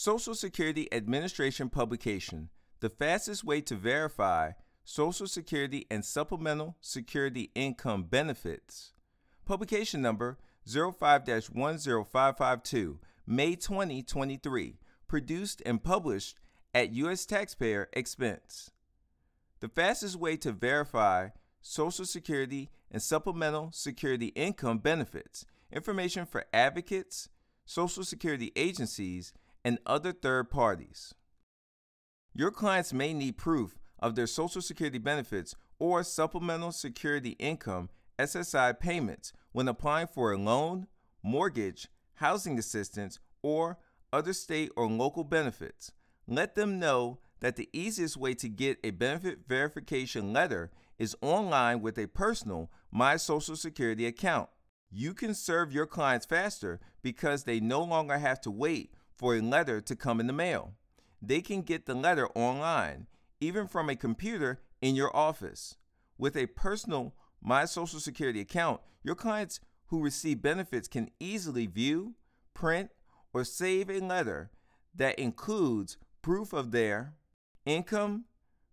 Social Security Administration publication, the fastest way to verify Social Security and Supplemental Security Income Benefits. Publication number 05 10552, May 2023, produced and published at U.S. taxpayer expense. The fastest way to verify Social Security and Supplemental Security Income Benefits, information for advocates, Social Security agencies, and other third parties. Your clients may need proof of their Social Security benefits or Supplemental Security Income SSI payments when applying for a loan, mortgage, housing assistance, or other state or local benefits. Let them know that the easiest way to get a benefit verification letter is online with a personal My Social Security account. You can serve your clients faster because they no longer have to wait for a letter to come in the mail. They can get the letter online, even from a computer in your office. With a personal My Social Security account, your clients who receive benefits can easily view, print, or save a letter that includes proof of their income,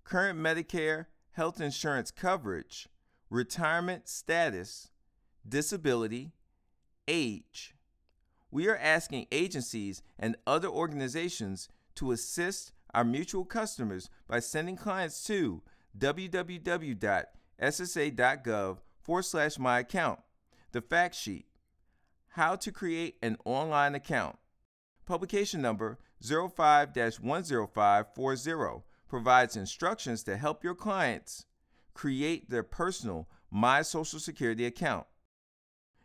current Medicare health insurance coverage, retirement status, disability, age. We are asking agencies and other organizations to assist our mutual customers by sending clients to www.ssa.gov forward slash my account, the fact sheet, how to create an online account. Publication number 05 10540 provides instructions to help your clients create their personal My Social Security account.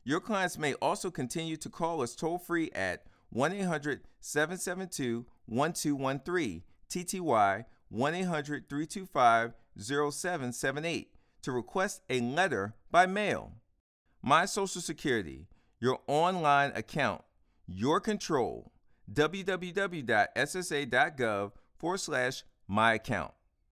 Your clients may also continue to call us toll free at 1 800 772 1213, TTY 1 800 325 0778 to request a letter by mail. My Social Security, your online account, your control. www.ssa.gov forward slash my account.